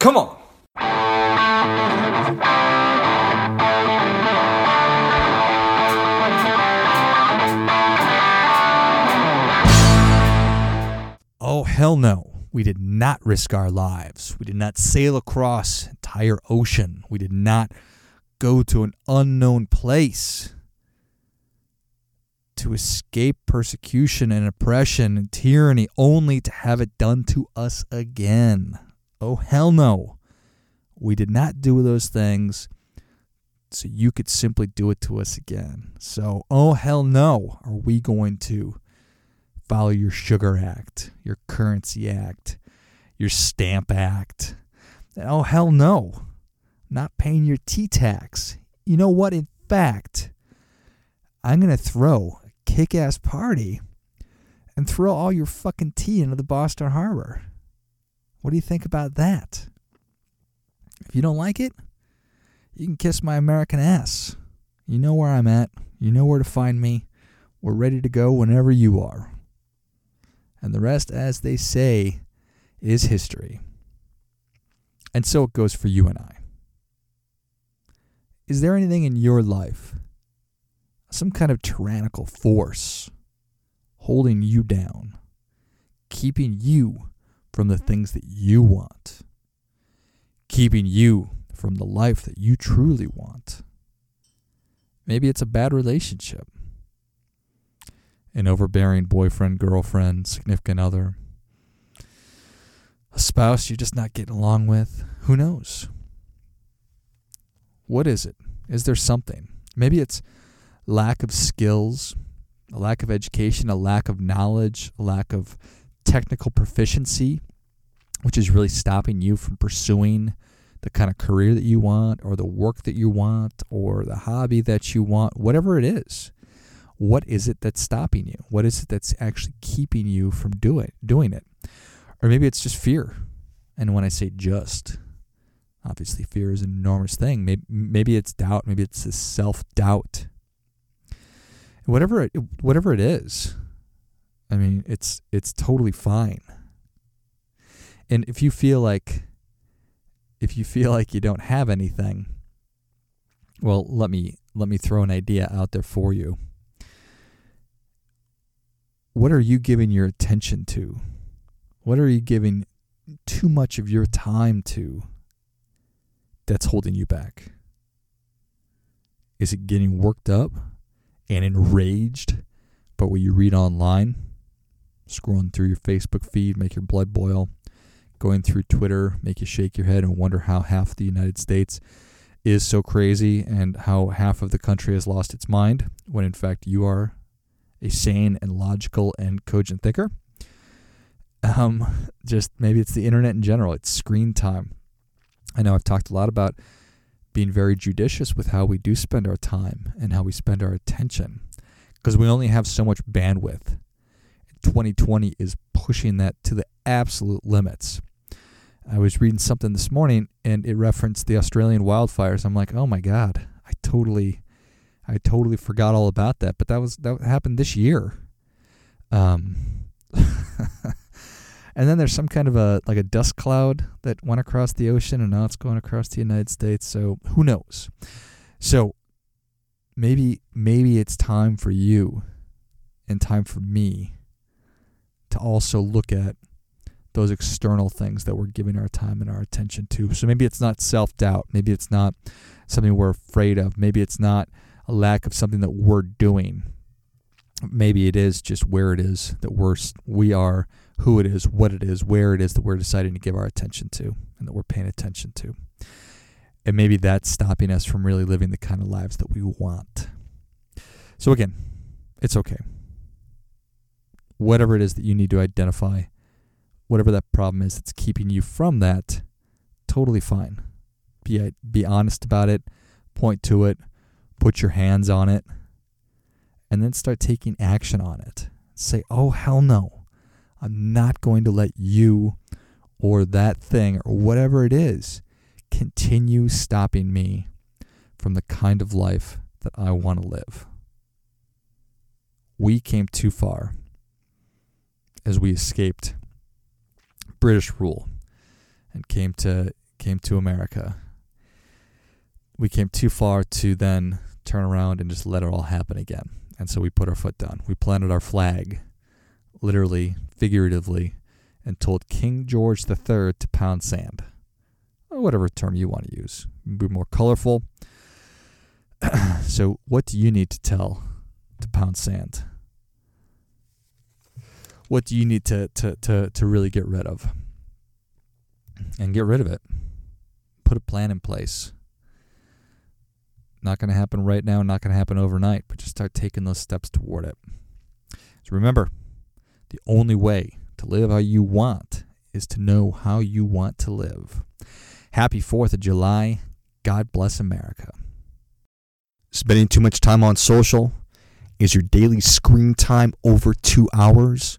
Come on. Oh, hell no. We did not risk our lives. We did not sail across entire ocean. We did not go to an unknown place to escape persecution and oppression and tyranny only to have it done to us again. Oh, hell no. We did not do those things so you could simply do it to us again. So, oh, hell no, are we going to follow your Sugar Act, your Currency Act, your Stamp Act? Oh, hell no. Not paying your tea tax. You know what? In fact, I'm going to throw a kick ass party and throw all your fucking tea into the Boston Harbor. What do you think about that? If you don't like it, you can kiss my American ass. You know where I'm at. You know where to find me. We're ready to go whenever you are. And the rest, as they say, is history. And so it goes for you and I. Is there anything in your life, some kind of tyrannical force, holding you down, keeping you from the things that you want, keeping you from the life that you truly want. Maybe it's a bad relationship, an overbearing boyfriend, girlfriend, significant other, a spouse you're just not getting along with. Who knows? What is it? Is there something? Maybe it's lack of skills, a lack of education, a lack of knowledge, a lack of technical proficiency, which is really stopping you from pursuing the kind of career that you want, or the work that you want, or the hobby that you want, whatever it is. What is it that's stopping you? What is it that's actually keeping you from doing doing it? Or maybe it's just fear. And when I say just, obviously fear is an enormous thing. Maybe maybe it's doubt. Maybe it's a self doubt. Whatever it, whatever it is, I mean, it's it's totally fine. And if you feel like if you feel like you don't have anything, well, let me let me throw an idea out there for you. What are you giving your attention to? What are you giving too much of your time to that's holding you back? Is it getting worked up and enraged by what you read online? Scrolling through your Facebook feed, make your blood boil. Going through Twitter, make you shake your head and wonder how half the United States is so crazy and how half of the country has lost its mind when in fact you are a sane and logical and cogent thinker. Um, just maybe it's the internet in general, it's screen time. I know I've talked a lot about being very judicious with how we do spend our time and how we spend our attention because we only have so much bandwidth. 2020 is pushing that to the absolute limits. I was reading something this morning and it referenced the Australian wildfires. I'm like, "Oh my god, I totally I totally forgot all about that." But that was that happened this year. Um and then there's some kind of a like a dust cloud that went across the ocean and now it's going across the United States. So who knows? So maybe maybe it's time for you and time for me to also look at those external things that we're giving our time and our attention to. So maybe it's not self doubt. Maybe it's not something we're afraid of. Maybe it's not a lack of something that we're doing. Maybe it is just where it is that we're we are, who it is, what it is, where it is that we're deciding to give our attention to and that we're paying attention to. And maybe that's stopping us from really living the kind of lives that we want. So again, it's okay. Whatever it is that you need to identify whatever that problem is that's keeping you from that, totally fine. Be be honest about it, point to it, put your hands on it, and then start taking action on it. Say, "Oh hell no. I'm not going to let you or that thing or whatever it is continue stopping me from the kind of life that I want to live." We came too far as we escaped British rule and came to came to America. We came too far to then turn around and just let it all happen again. And so we put our foot down. We planted our flag, literally, figuratively, and told King George III to pound sand. Or whatever term you want to use. Be more colorful. so, what do you need to tell to pound sand? What do you need to, to, to, to really get rid of? And get rid of it. Put a plan in place. Not going to happen right now, not going to happen overnight, but just start taking those steps toward it. So remember, the only way to live how you want is to know how you want to live. Happy 4th of July. God bless America. Spending too much time on social? Is your daily screen time over two hours?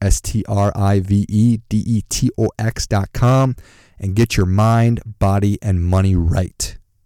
S T R I V E D E T O X.com, and get your mind, body, and money right.